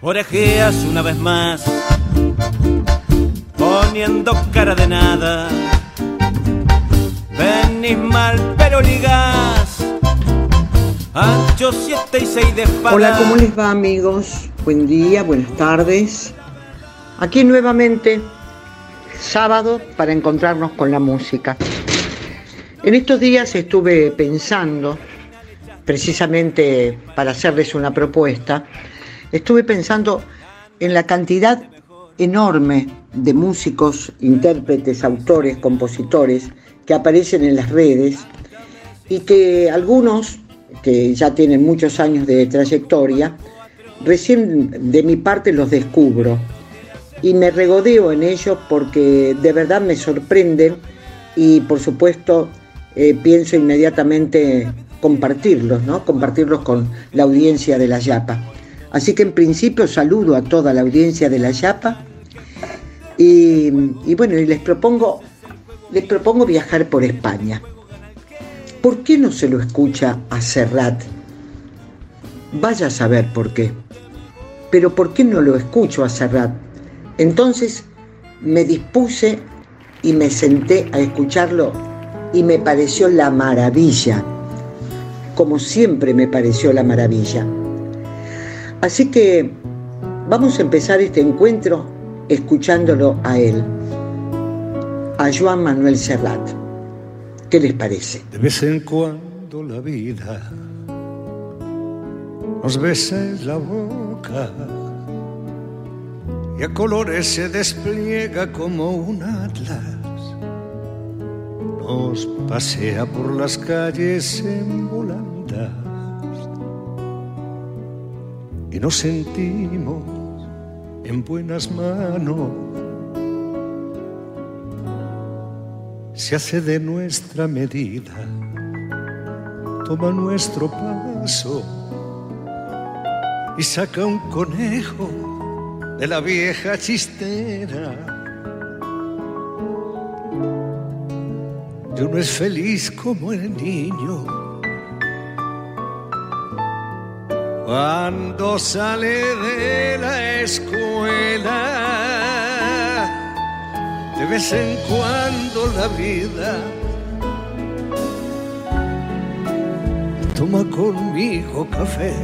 orejeas una vez más, poniendo cara de nada. Venís mal, pero ligás. Ancho 7 y 6 de espada. Hola, ¿cómo les va amigos? Buen día, buenas tardes. Aquí nuevamente, sábado, para encontrarnos con la música. En estos días estuve pensando, precisamente para hacerles una propuesta, estuve pensando en la cantidad enorme de músicos, intérpretes, autores, compositores que aparecen en las redes y que algunos, que ya tienen muchos años de trayectoria, recién de mi parte los descubro y me regodeo en ellos porque de verdad me sorprenden y por supuesto eh, pienso inmediatamente compartirlos, ¿no? Compartirlos con la audiencia de la Yapa. Así que en principio saludo a toda la audiencia de la y, y bueno, y les propongo, les propongo viajar por España. ¿Por qué no se lo escucha a Serrat? Vaya a saber por qué. Pero ¿por qué no lo escucho a Serrat? Entonces me dispuse y me senté a escucharlo y me pareció la maravilla, como siempre me pareció la maravilla. Así que vamos a empezar este encuentro escuchándolo a él, a Joan Manuel Serrat. ¿Qué les parece? De vez en cuando la vida nos besa en la boca y a colores se despliega como un atlas nos pasea por las calles en volandas y nos sentimos en buenas manos. Se hace de nuestra medida, toma nuestro paso y saca un conejo de la vieja chistera y uno es feliz como el niño. Cuando sale de la escuela, de vez en cuando la vida toma conmigo café.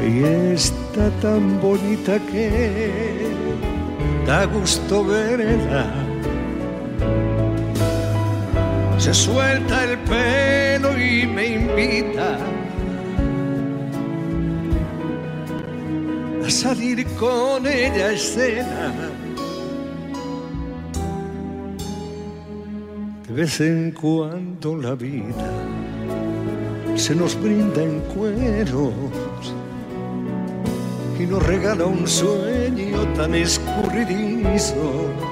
Y está tan bonita que da gusto verla se suelta el pelo y me invita a salir con ella a escena. De vez en cuando la vida se nos brinda en cueros y nos regala un sueño tan escurridizo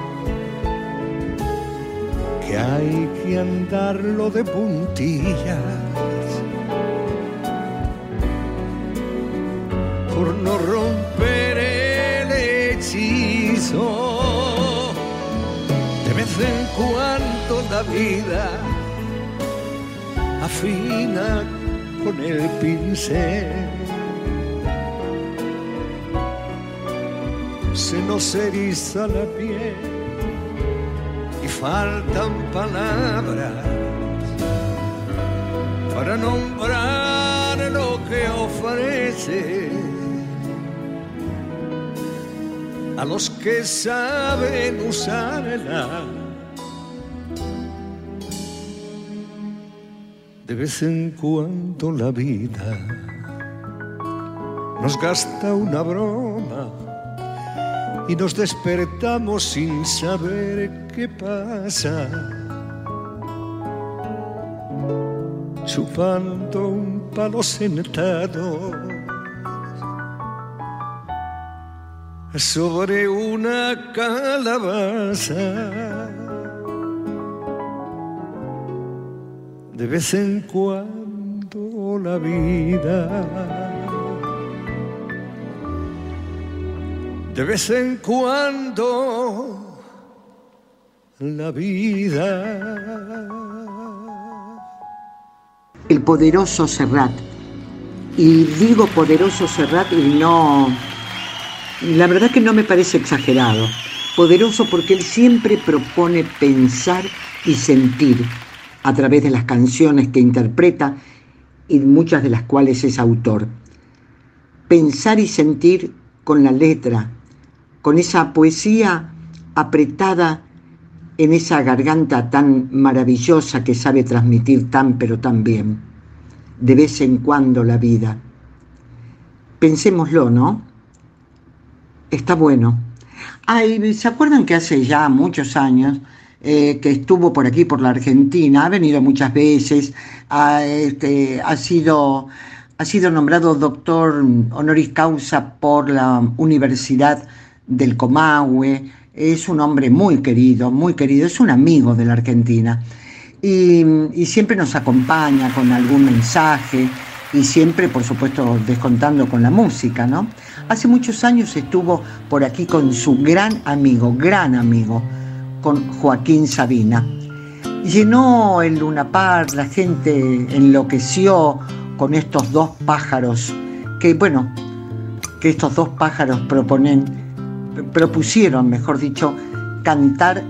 que hay que andarlo de puntillas por no romper el hechizo. De vez en cuando la vida afina con el pincel. Se nos eriza la piel faltan palabras para nombrar lo que ofrece a los que saben usarla. De vez en cuando la vida nos gasta una broma y nos despertamos sin saber qué pasa. Chupando un palo sentado sobre una calabaza. De vez en cuando la vida de vez en cuando la vida. El poderoso Serrat, Y digo poderoso Serrat y no, la verdad que no me parece exagerado. Poderoso porque él siempre propone pensar y sentir a través de las canciones que interpreta y muchas de las cuales es autor. Pensar y sentir con la letra, con esa poesía apretada en esa garganta tan maravillosa que sabe transmitir tan pero tan bien, de vez en cuando la vida. Pensémoslo, ¿no? Está bueno. Ay, ¿se acuerdan que hace ya muchos años eh, que estuvo por aquí, por la Argentina, ha venido muchas veces, ha, este, ha, sido, ha sido nombrado doctor honoris causa por la Universidad del Comahue, es un hombre muy querido, muy querido, es un amigo de la Argentina y, siempre nos acompaña con algún mensaje y siempre, por supuesto, descontando con la música, ¿no? Hace muchos años estuvo por aquí con su gran amigo, gran amigo, con Joaquín Sabina. Llenó el Luna Par, la gente enloqueció con estos dos pájaros, que bueno, que estos dos pájaros proponen propusieron, mejor dicho, cantar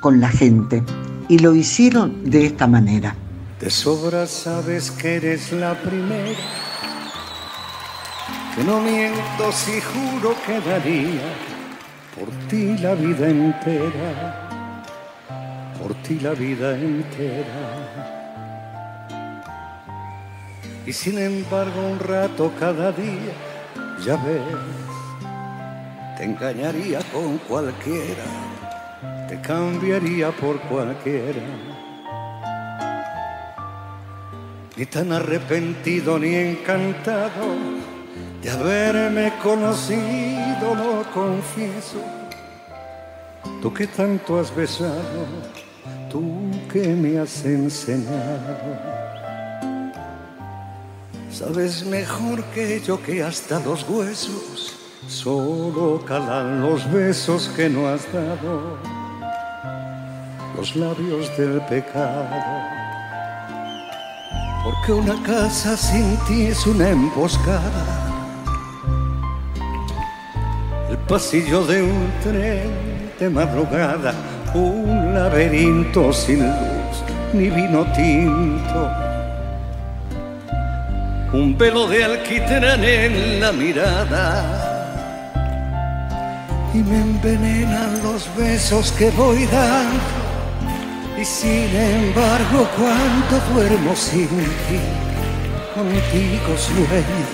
con la gente y lo hicieron de esta manera. De sobra sabes que eres la primera, que no miento si juro que daría por ti la vida entera, por ti la vida entera. Y sin embargo un rato cada día, ya ves te engañaría con cualquiera, te cambiaría por cualquiera. Ni tan arrepentido ni encantado de haberme conocido, lo confieso. Tú que tanto has besado, tú que me has enseñado. Sabes mejor que yo que hasta los huesos Solo calan los besos que no has dado, los labios del pecado. Porque una casa sin ti es una emboscada. El pasillo de un tren de madrugada, un laberinto sin luz ni vino tinto. Un velo de alquitrán en la mirada y me envenenan los besos que voy dando. Y sin embargo, cuando duermo sin ti, contigo sueño.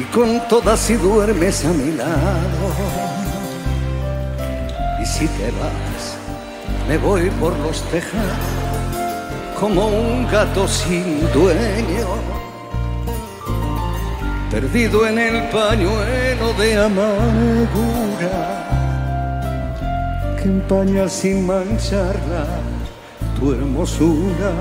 Y con todas si duermes a mi lado. Y si te vas, me voy por los tejados como un gato sin dueño perdido en el pañuelo de amargura que empaña sin mancharla tu hermosura.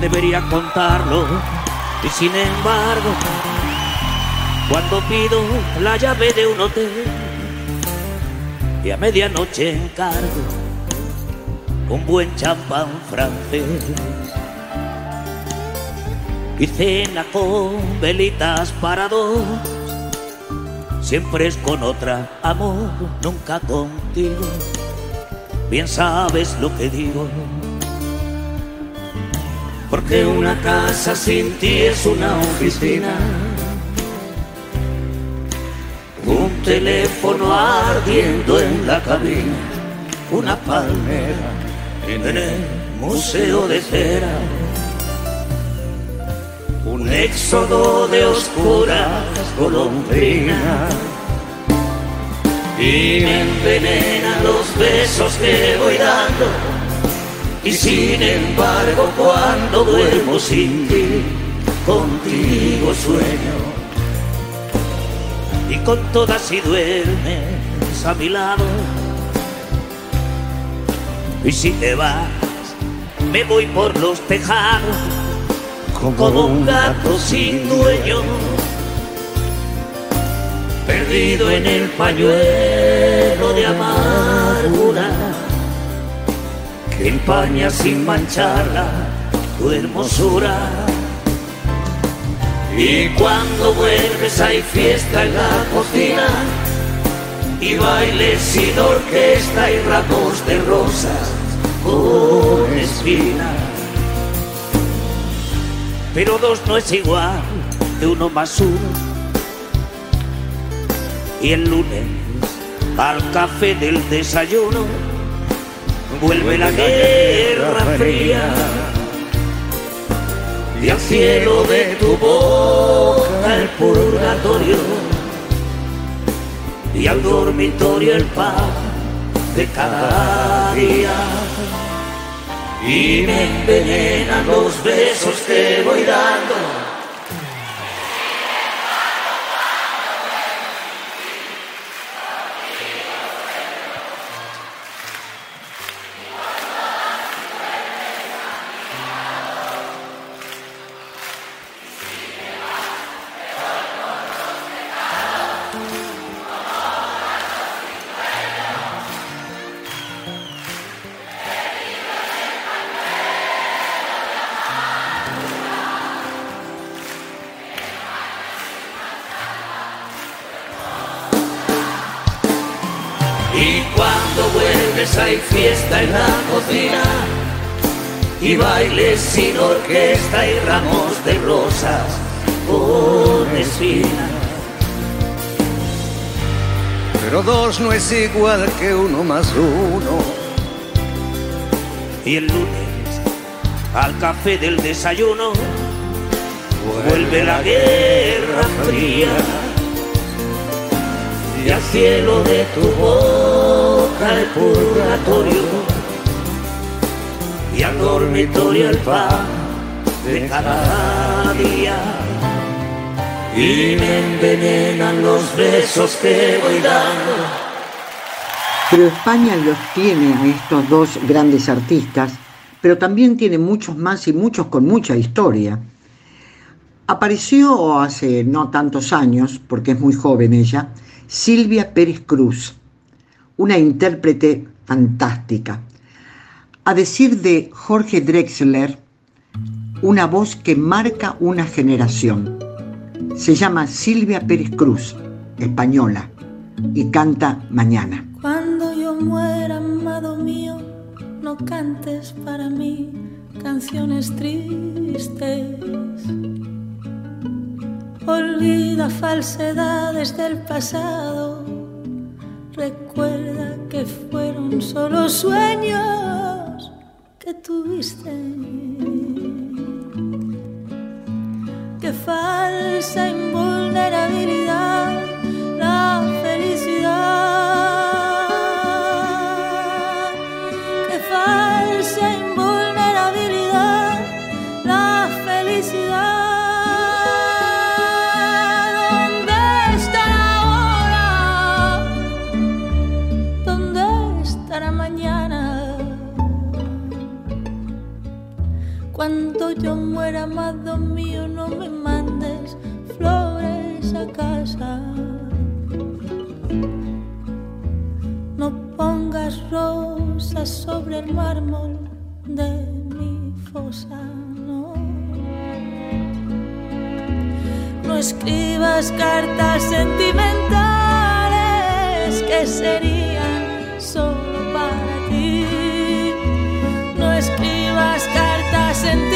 Debería contarlo. Y sin embargo, cuando pido la llave de un hotel y a medianoche encargo un buen champán francés y cena con velitas para dos, siempre es con otra amor, nunca contigo. Bien sabes lo que digo porque una casa sin ti es una oficina. Un teléfono ardiendo en la cabina, una palmera en el museo de cera. Un éxodo de oscuras golondrinas y me envenenan los besos que voy dando y sin embargo cuando duermo sin ti, contigo sueño. Y con todas si duermes a mi lado. Y si te vas, me voy por los tejados como un gato sin dueño, perdido en el pañuelo de amargura empaña sin mancharla tu hermosura. Y cuando vuelves hay fiesta en la cocina y bailes sin orquesta y ramos de rosas con espinas pero dos no es igual de uno más uno. Y el lunes al café del desayuno vuelve la guerra fría. y al cielo de tu boca el purgatorio. Y al dormitorio el pan de cada día. Y me envenenan los besos que voy dando es igual que uno más uno. Y el lunes al café del desayuno vuelve la guerra fría y al cielo de tu boca el purgatorio y al dormitorio el pan de cada día y me envenenan los besos que voy dando. Pero España los tiene a estos dos grandes artistas, pero también tiene muchos más y muchos con mucha historia. Apareció hace no tantos años, porque es muy joven ella, Silvia Pérez Cruz, una intérprete fantástica. A decir de Jorge Drexler, una voz que marca una generación. Se llama Silvia Pérez Cruz, española, y canta mañana. Muera, amado mío, no cantes para mí canciones tristes Olvida falsedades del pasado. Recuerda que fueron solo sueños que tuviste. Que falsa invulnerabilidad la Cuando yo muera, amado mío, no me mandes flores a casa. No pongas rosas sobre el mármol de mi fosa. No, no escribas cartas sentimentales que serían solo para ti. No escribas cartas sentimentales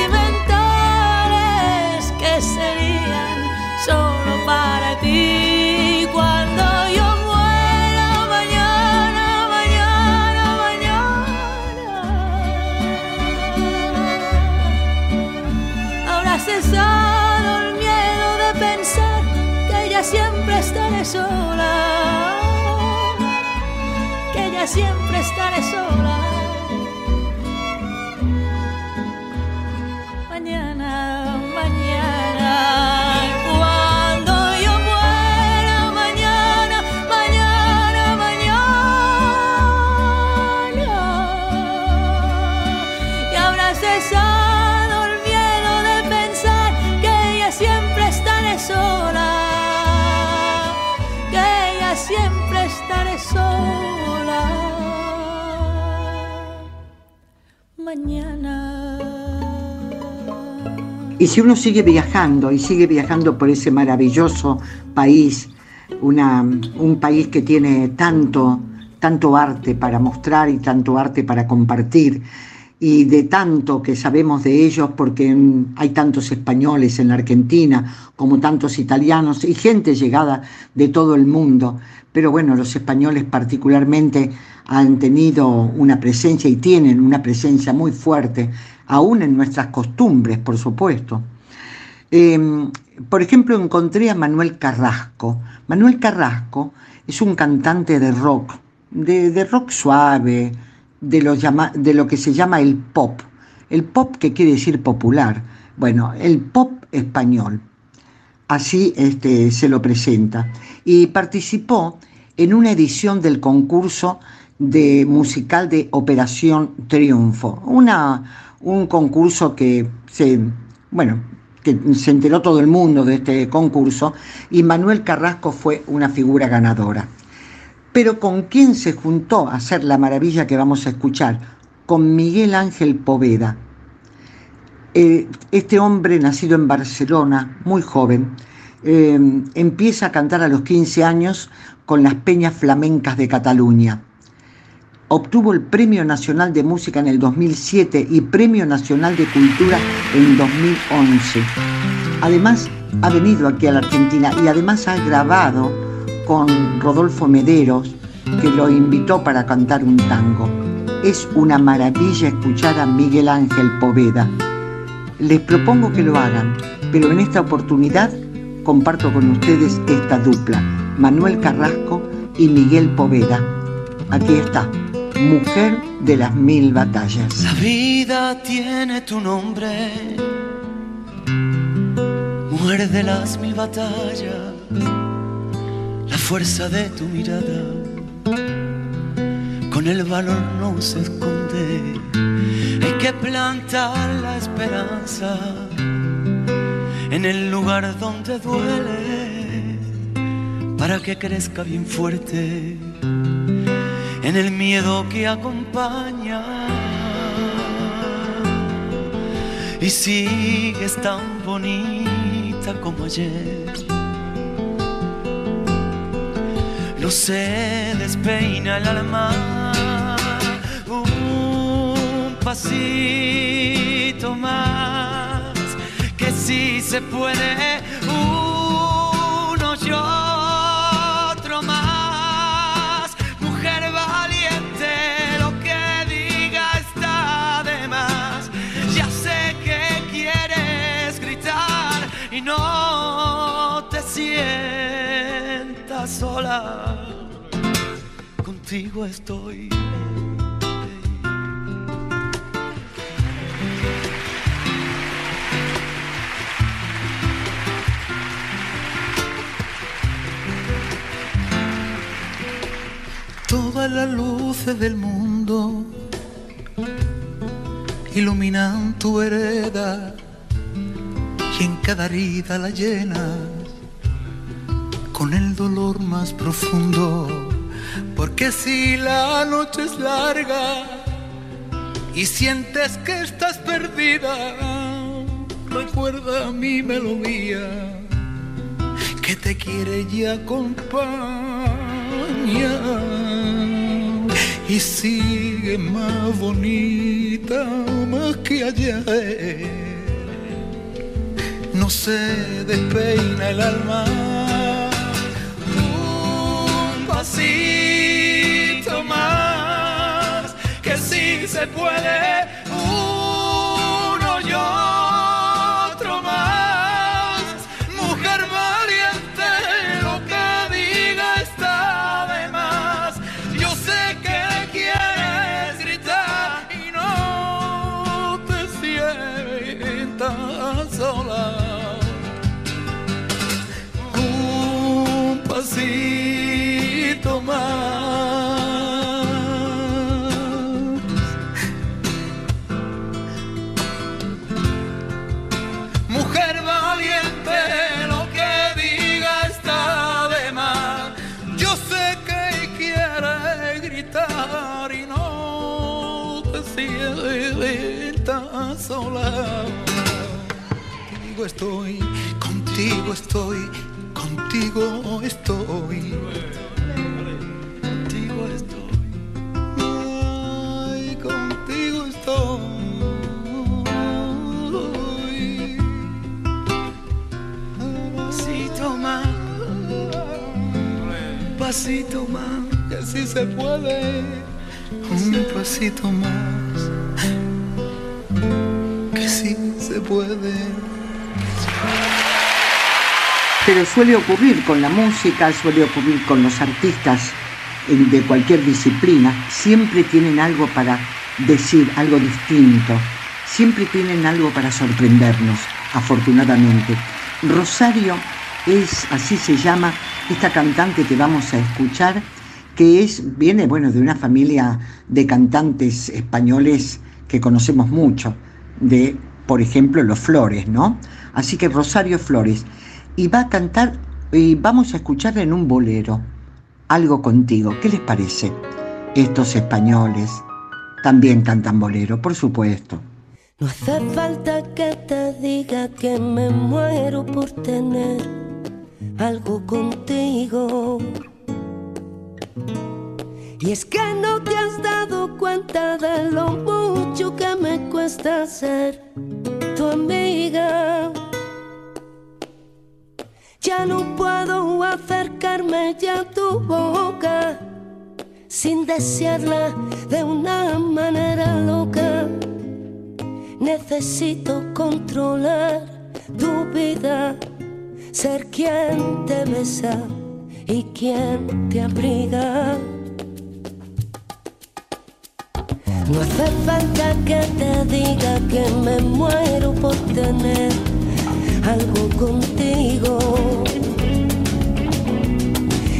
para ti cuando yo muera mañana, mañana, mañana. Habrá cesado el miedo de pensar que ella siempre estaré sola, que ella siempre estaré sola. Y si uno sigue viajando y sigue viajando por ese maravilloso país, un país que tiene tanto, tanto arte para mostrar y tanto arte para compartir, y de tanto que sabemos de ellos, porque hay tantos españoles en la Argentina como tantos italianos y gente llegada de todo el mundo. Pero bueno, los españoles particularmente han tenido una presencia y tienen una presencia muy fuerte, aún en nuestras costumbres, por supuesto. Em, por ejemplo, encontré a Manuel Carrasco. Manuel Carrasco es un cantante de rock, de, rock suave, de lo, de lo que se llama el pop. El pop que quiere decir popular. Bueno, el pop español. Así este, se lo presenta. Y participó en una edición del concurso de musical de Operación Triunfo. Una, un concurso que se, bueno, que se enteró todo el mundo de este concurso y Manuel Carrasco fue una figura ganadora. Pero ¿con quién se juntó a hacer la maravilla que vamos a escuchar? Con Miguel Ángel Poveda. Eh, este hombre, nacido en Barcelona, muy joven, eh, empieza a cantar a los 15 años con las peñas flamencas de Cataluña. Obtuvo el Premio Nacional de Música en el 2007 y Premio Nacional de Cultura en 2011. Además, ha venido aquí a la Argentina y además ha grabado con Rodolfo Mederos, que lo invitó para cantar un tango. Es una maravilla escuchar a Miguel Ángel Poveda. Les propongo que lo hagan, pero en esta oportunidad comparto con ustedes esta dupla, Manuel Carrasco y Miguel Poveda. Aquí está, Mujer de las Mil Batallas. La vida tiene tu nombre, Mujer de las Mil Batallas fuerza de tu mirada, con el valor no se esconde. Hay que plantar la esperanza en el lugar donde duele, para que crezca bien fuerte en el miedo que acompaña. Y sigues tan bonita como ayer no se despeina el alma. Un pasito más, que si se puede, uno y otro más. Mujer valiente, lo que diga está de más. Ya sé que quieres gritar y no te sientas sola contigo estoy. Todas las luces del mundo iluminan tu hereda y en cada herida la llenas con el dolor más profundo porque si la noche es larga y sientes que estás perdida, recuerda mi melodía que te quiere y acompaña. Y sigue más bonita más que ayer. No se despeina el alma pasito más, que si se puede, Contigo estoy, contigo estoy, contigo estoy. Contigo estoy. Ay, contigo estoy. Pasito más, pasito más, que así se puede un pasito más, que sí se puede. Pero suele ocurrir con la música, suele ocurrir con los artistas de cualquier disciplina, siempre tienen algo para decir, algo distinto, siempre tienen algo para sorprendernos, afortunadamente. Rosario es, así se llama, esta cantante que vamos a escuchar, que es, viene bueno, de una familia de cantantes españoles que conocemos mucho, de, por ejemplo, los Flores, ¿no? Así que Rosario Flores, y va a cantar, y vamos a escuchar en un bolero, algo contigo, ¿qué les parece? Estos españoles también cantan bolero, por supuesto. No hace falta que te diga que me muero por tener algo contigo y es que no te has dado cuenta de lo mucho que me cuesta ser tu amiga. Ya no puedo acercarme ya a tu boca sin desearla de una manera loca. Necesito controlar tu vida, ser quien te besa y quien te abriga. No hace falta que te diga que me muero por tener algo contigo.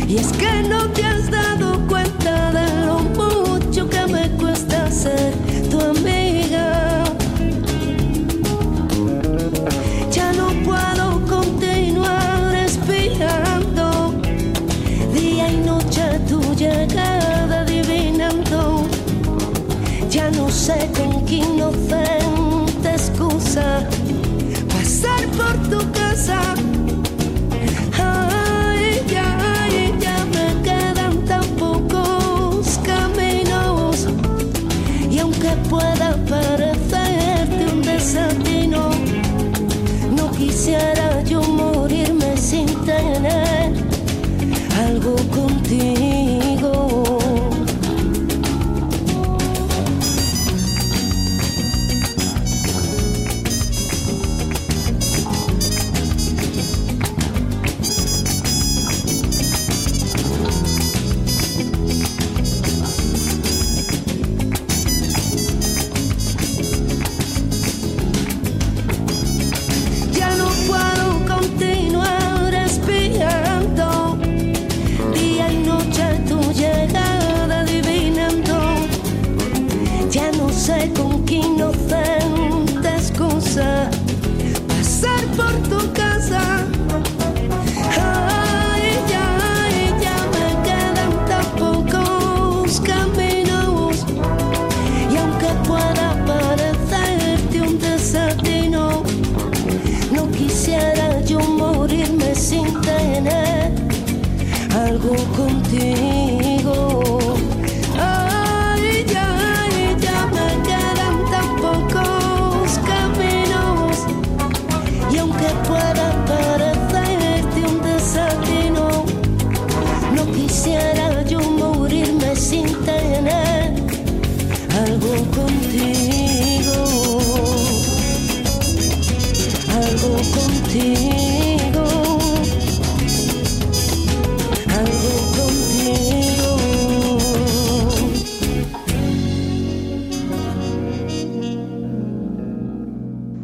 Y es que no te has dado cuenta de lo mucho que me cuesta ser tu amiga. Ya no puedo continuar respirando día y noche tu llegada adivinando. Ya no sé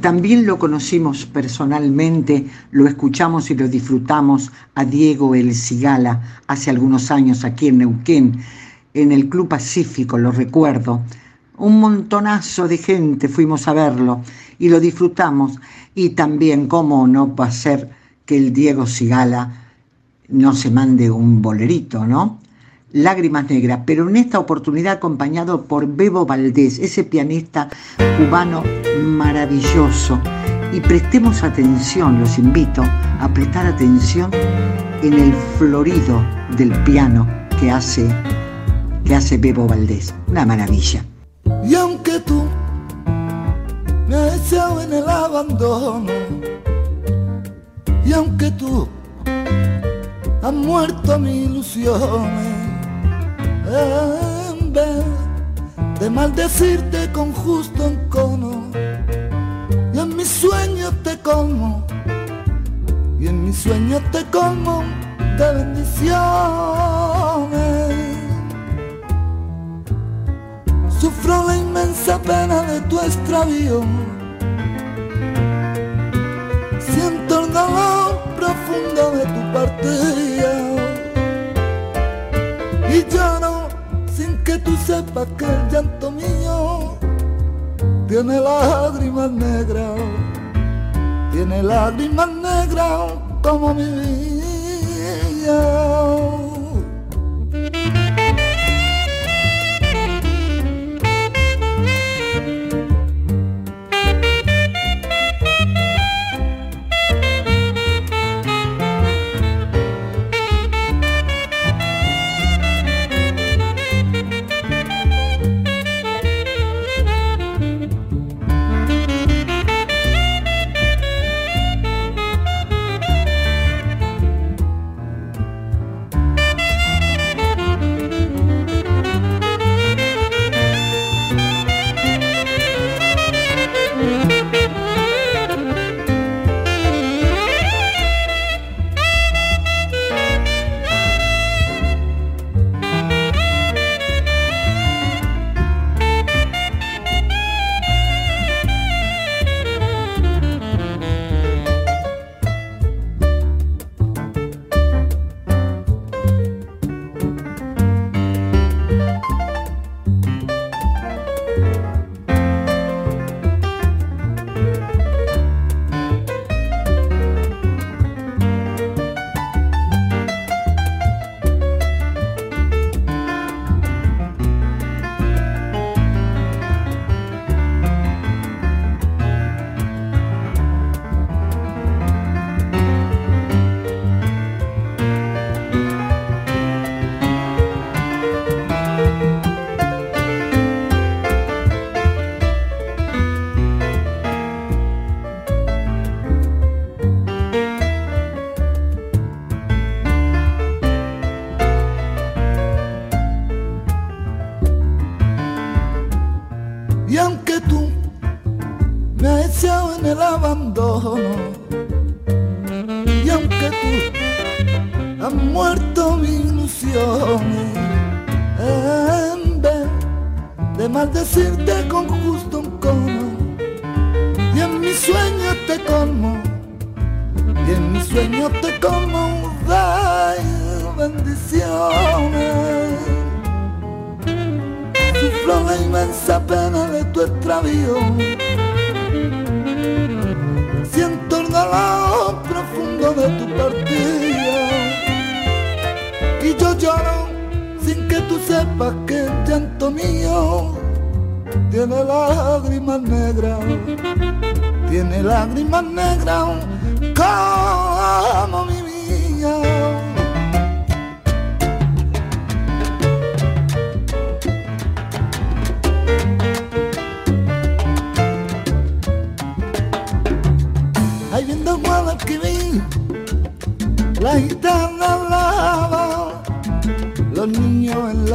También lo conocimos personalmente, lo escuchamos y lo disfrutamos a Diego El Cigala hace algunos años aquí en Neuquén, en el Club Pacífico, lo recuerdo. Un montonazo de gente fuimos a verlo y lo disfrutamos. Y también, cómo no va a ser que el Diego Cigala no se mande un bolerito, ¿no? Lágrimas Negras, pero en esta oportunidad acompañado por Bebo Valdés, ese pianista cubano maravilloso. Y prestemos atención, los invito a prestar atención en el florido del piano que hace, que hace Bebo Valdés. Una maravilla. Y aunque tú me has en el abandono, y aunque tú has muerto mi ilusiones, en vez de maldecirte con justo encono, y en mis sueños te como, y en mis sueños te como de bendiciones. Sufro la inmensa pena de tu extravío. Sepas que el llanto mío tiene lágrimas negras. Tiene lágrimas negras como mi vida.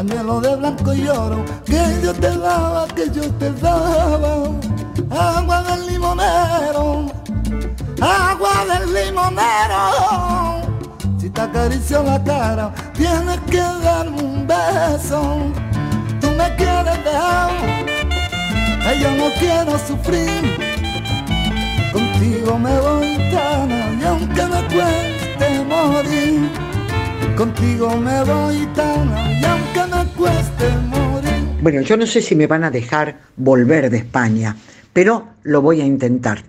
pañuelo de blanco y oro, que yo te daba, que yo te daba, agua del limonero, agua del limonero. Si te acaricio la cara, tienes que darme un beso. Tú me quieres dejar, yo no quiero sufrir. Contigo me voy tan y aunque me cueste morir, contigo me voy tan bueno, yo no sé si me van a dejar volver de España, pero lo voy a intentar.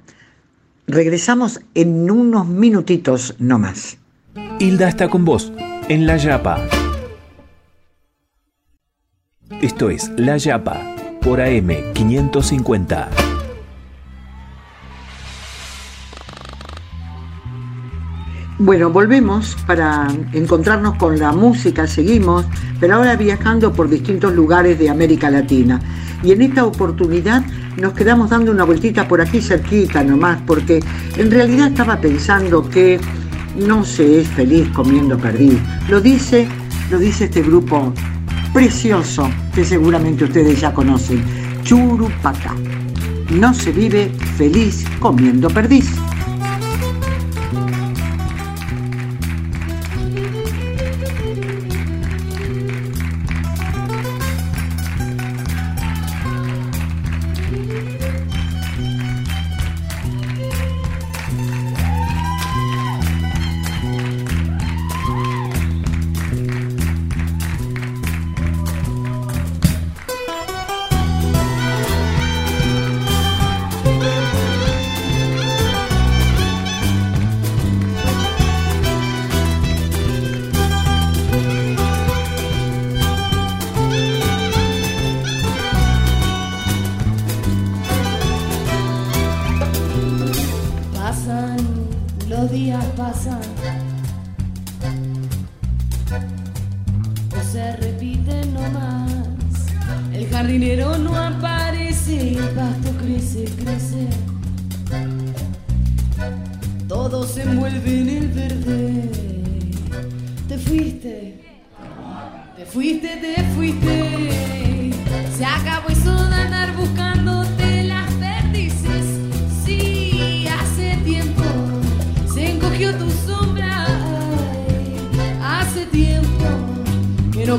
Regresamos en unos minutitos no más. Hilda está con vos, en La Yapa. Esto es La Yapa, por AM550. Bueno, volvemos para encontrarnos con la música, seguimos, pero ahora viajando por distintos lugares de América Latina. Y en esta oportunidad nos quedamos dando una vueltita por aquí cerquita nomás, porque en realidad estaba pensando que no se es feliz comiendo perdiz. Lo dice, lo dice este grupo precioso que seguramente ustedes ya conocen, Churupacá. No se vive feliz comiendo perdiz.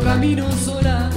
Que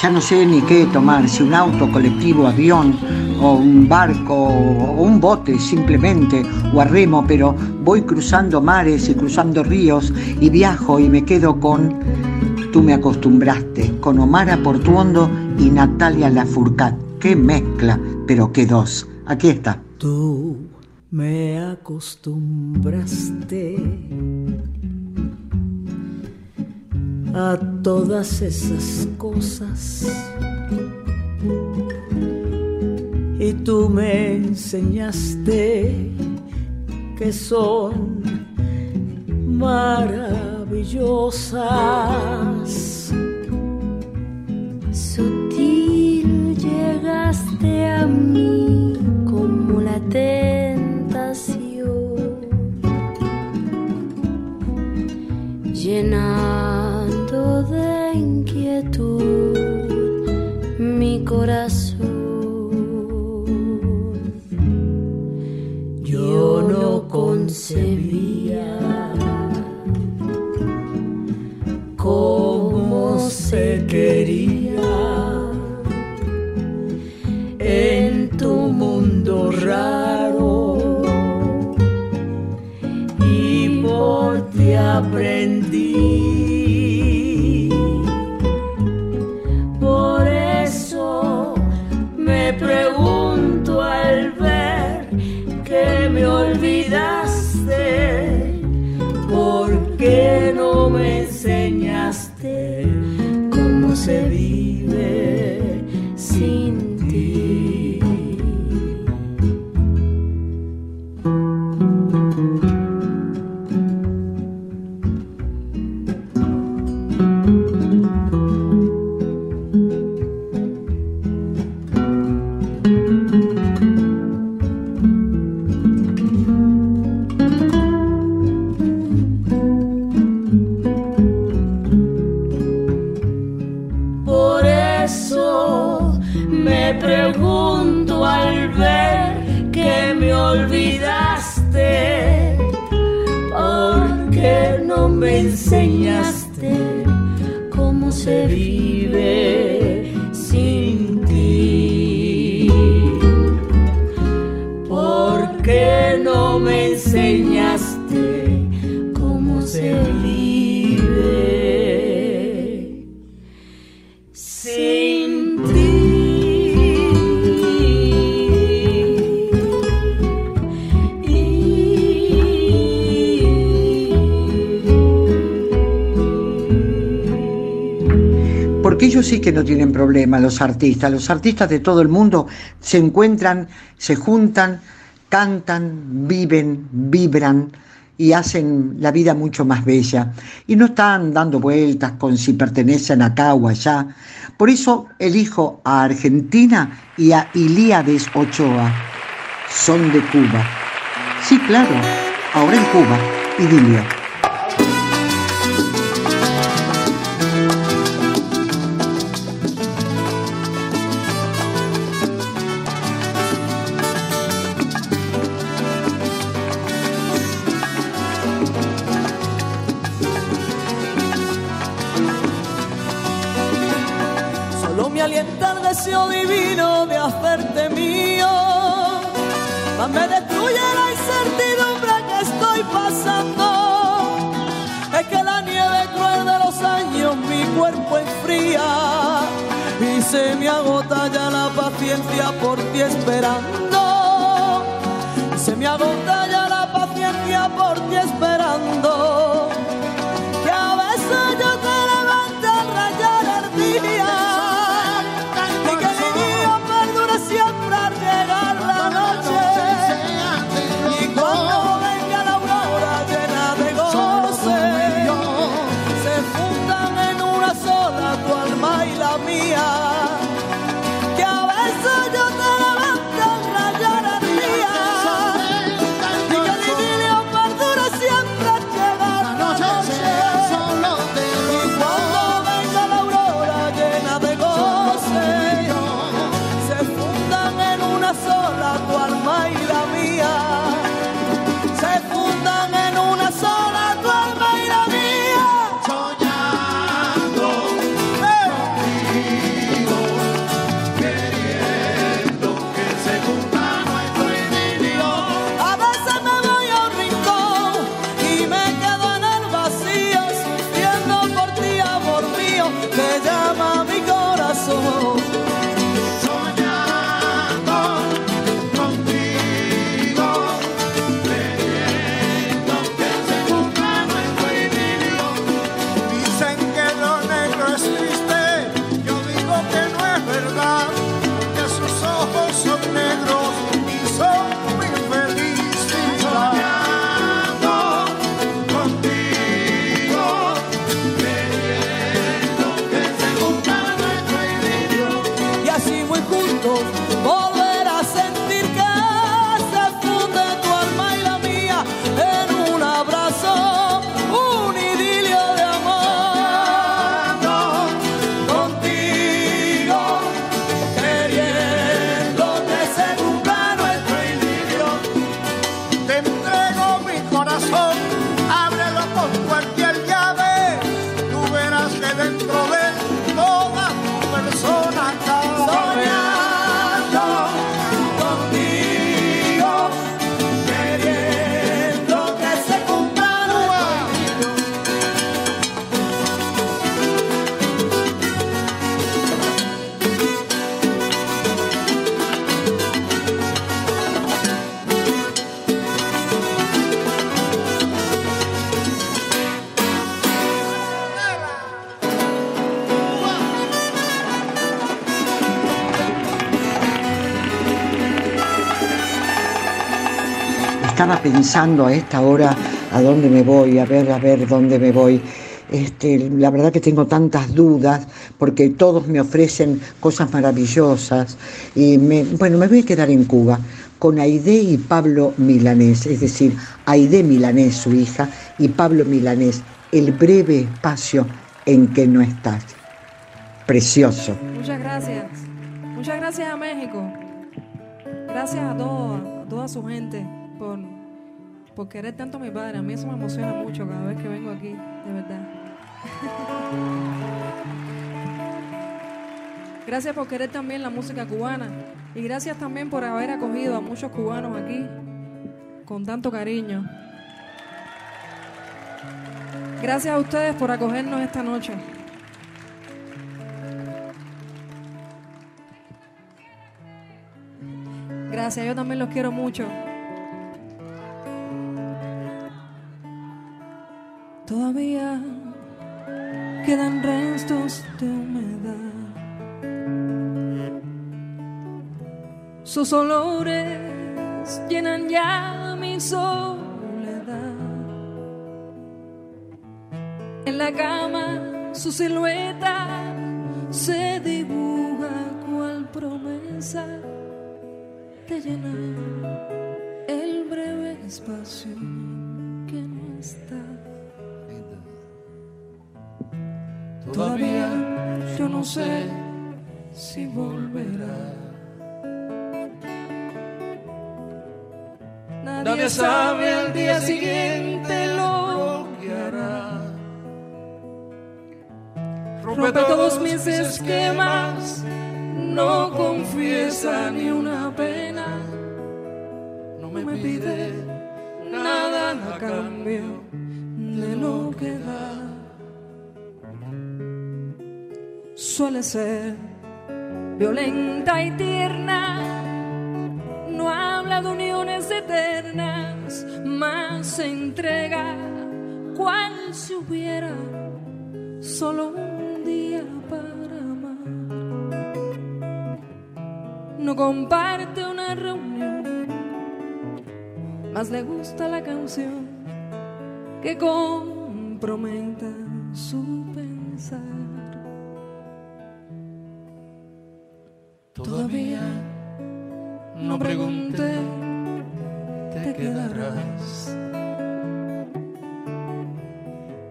Ya no sé ni qué tomar, si un auto, colectivo, avión, o un barco, o un bote simplemente, o a remo, pero voy cruzando mares y cruzando ríos y viajo y me quedo con Tú me acostumbraste, con Omar Portuondo y Natalia Lafourcade. Qué mezcla, pero qué dos. Aquí está. Tú me acostumbraste a todas esas cosas. Y tú me enseñaste que son maravillosas. Sutil llegaste a mí como la tentación. Llenando que problema, los artistas. Los artistas de todo el mundo se encuentran, se juntan, cantan, viven, vibran y hacen la vida mucho más bella. Y no están dando vueltas con si pertenecen acá o allá. Por eso elijo a Argentina y a Ilíades Ochoa. Son de Cuba. Sí, claro, ahora en Cuba, idilio. Paciencia por estaba pensando a esta hora a dónde me voy, a ver, a ver dónde me voy. Este, la verdad que tengo tantas dudas porque todos me ofrecen cosas maravillosas y me, bueno, me voy a quedar en Cuba con Aide y Pablo Milanés, es decir, Aide Milanés, su hija, y Pablo Milanés, el breve espacio en que no estás. Precioso. Muchas gracias. Muchas gracias a México. Gracias a, todo, a toda su gente por, por querer tanto a mi padre. A mí eso me emociona mucho cada vez que vengo aquí, de verdad. Gracias por querer también la música cubana y gracias también por haber acogido a muchos cubanos aquí con tanto cariño. Gracias a ustedes por acogernos esta noche. Gracias, yo también los quiero mucho. Todavía quedan restos de humedad. Sus olores llenan ya mi soledad. En la cama su silueta se dibuja cual promesa de llenar el breve espacio que no está. Todavía yo no sé si volverá. Nadie sabe al día siguiente lo que hará. Rompe todos mis esquemas, no confiesa ni una pena. No me pide nada a cambio de lo que da. Suele ser violenta y tierna no habla de uniones eternas, más se entrega cual si hubiera solo un día para amar. No comparte una reunión, más le gusta la canción que comprometa su pensar. Todavía no pregunté, te quedarás.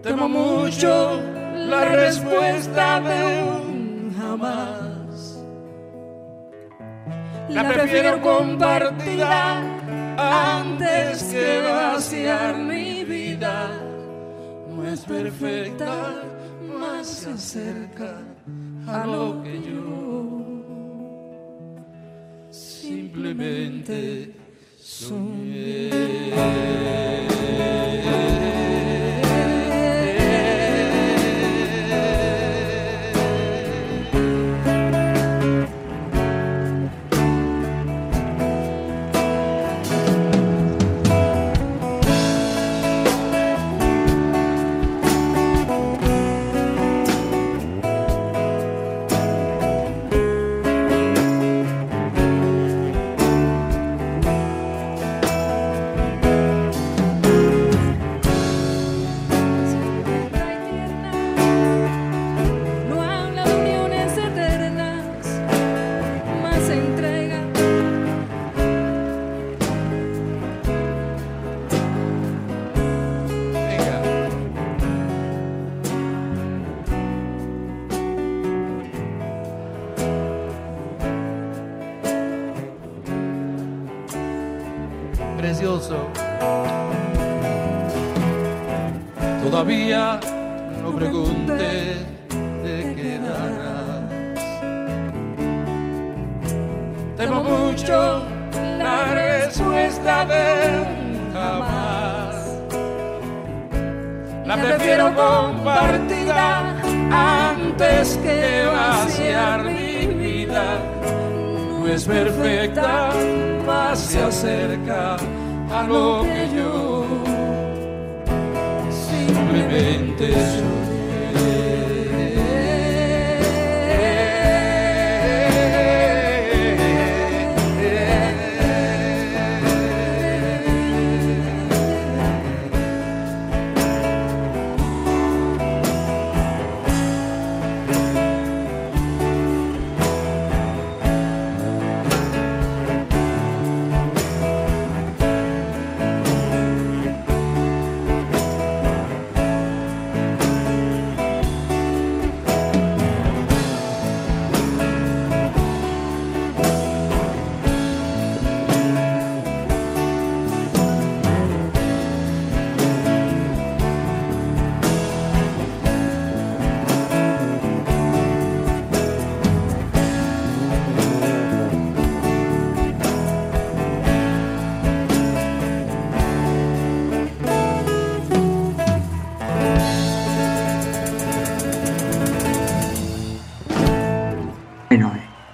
Temo mucho la respuesta de un jamás. La prefiero compartida antes que vaciar mi vida. No es perfecta, más se acerca a lo que yo simplemente soñé.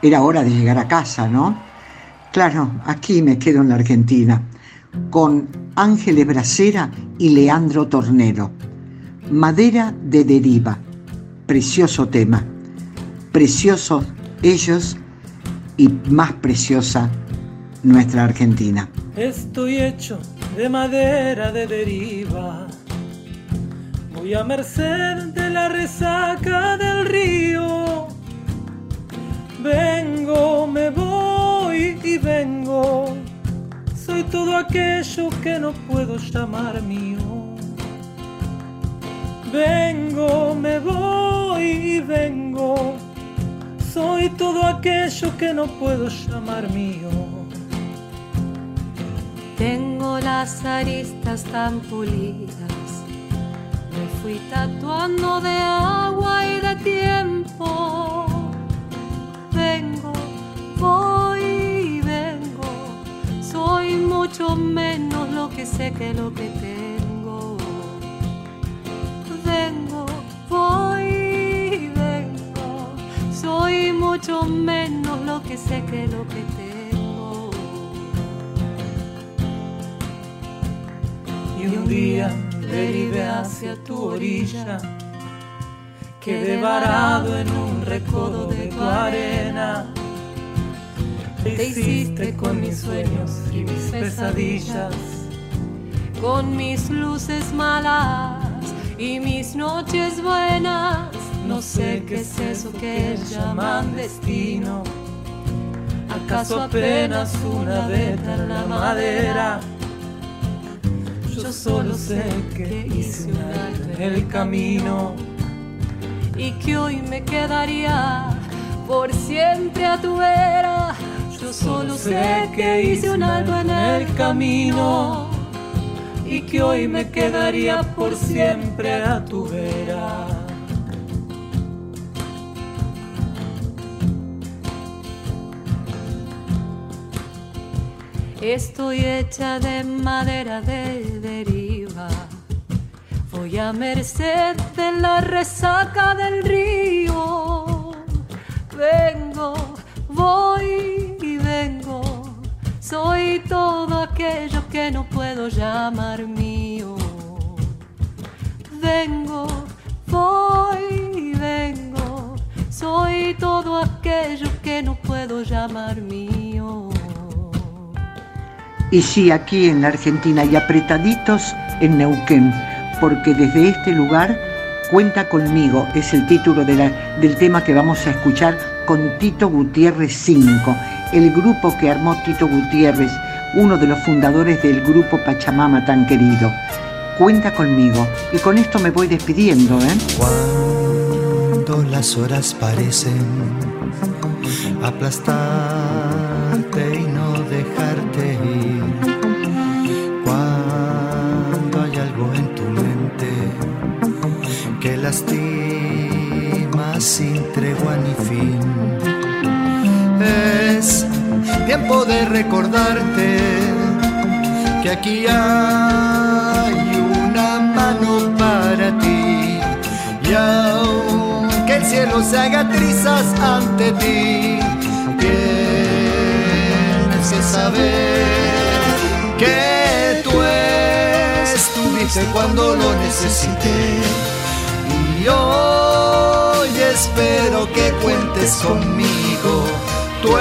Era hora de llegar a casa, ¿no? Claro, aquí me quedo en la Argentina, con Ángeles Bracera y Leandro Tornero. Madera de deriva, precioso tema, preciosos ellos y más preciosa nuestra Argentina. Estoy hecho de madera de deriva, voy a merced de la resaca del río. Vengo, me voy y vengo, soy todo aquello que no puedo llamar mío. Vengo, me voy y vengo, soy todo aquello que no puedo llamar mío. Tengo las aristas tan pulidas, me fui tatuando de lo que tengo. Vengo, voy vengo, soy mucho menos lo que sé que lo que tengo. Y un día derivé hacia tu orilla, quedé varado en un recodo de tu arena. Te hiciste con mis sueños y mis pesadillas, con mis luces malas y mis noches buenas. No sé qué es eso que llaman destino. ¿Acaso apenas una veta en la madera? Yo solo sé que hice un alto en el camino y que hoy me quedaría por siempre a tu vera. Yo solo sé que hice un alto en el camino y que hoy me quedaría por siempre a tu vera. Estoy hecha de madera de deriva. Voy a merced de la resaca del río. Vengo, voy. Soy todo aquello que no puedo llamar mío. Vengo, voy y vengo. Soy todo aquello que no puedo llamar mío. Y sí, aquí en la Argentina y apretaditos en Neuquén, porque desde este lugar cuenta conmigo, es el título del tema que vamos a escuchar con Tito Gutiérrez 5, el grupo que armó Tito Gutiérrez, uno de los fundadores del grupo Pachamama tan querido. Cuenta conmigo y con esto me voy despidiendo, ¿eh? Cuando las horas parecen aplastarte y no dejarte ir. Cuando hay algo en tu mente que lastima sin tregua ni fin. Es tiempo de recordarte que aquí hay una mano para ti. Y aunque el cielo se haga trizas ante ti, tienes que saber que tú estuviste cuando lo necesité. Y hoy espero que cuentes conmigo. Tú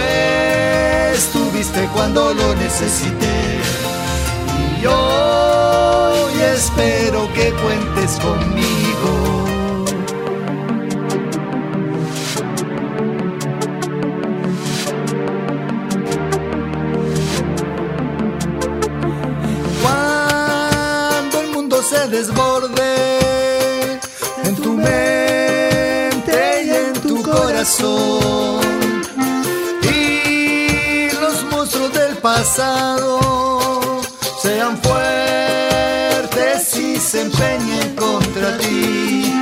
cuando lo necesité. Y hoy espero que cuentes conmigo. Cuando el mundo se desborde en tu mente y en tu corazón sean fuertes y se empeñen contra ti.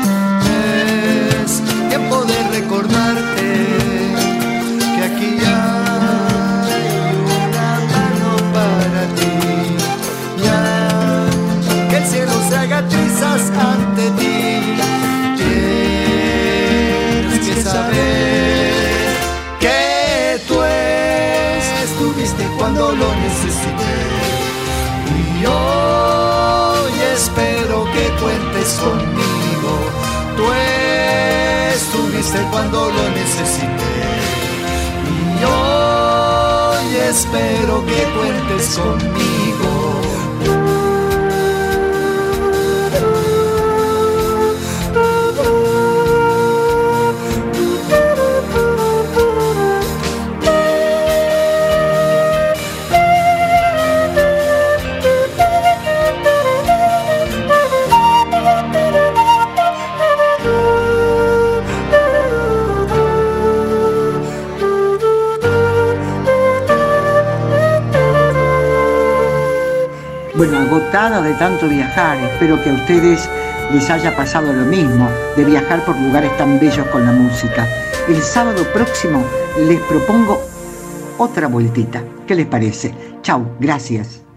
Es tiempo de recordarte conmigo. Tú estuviste cuando lo necesité. Y hoy espero que cuentes conmigo. De tanto viajar, espero que a ustedes les haya pasado lo mismo, de viajar por lugares tan bellos con la música. El sábado próximo les propongo otra vueltita. ¿Qué les parece? Chau, gracias.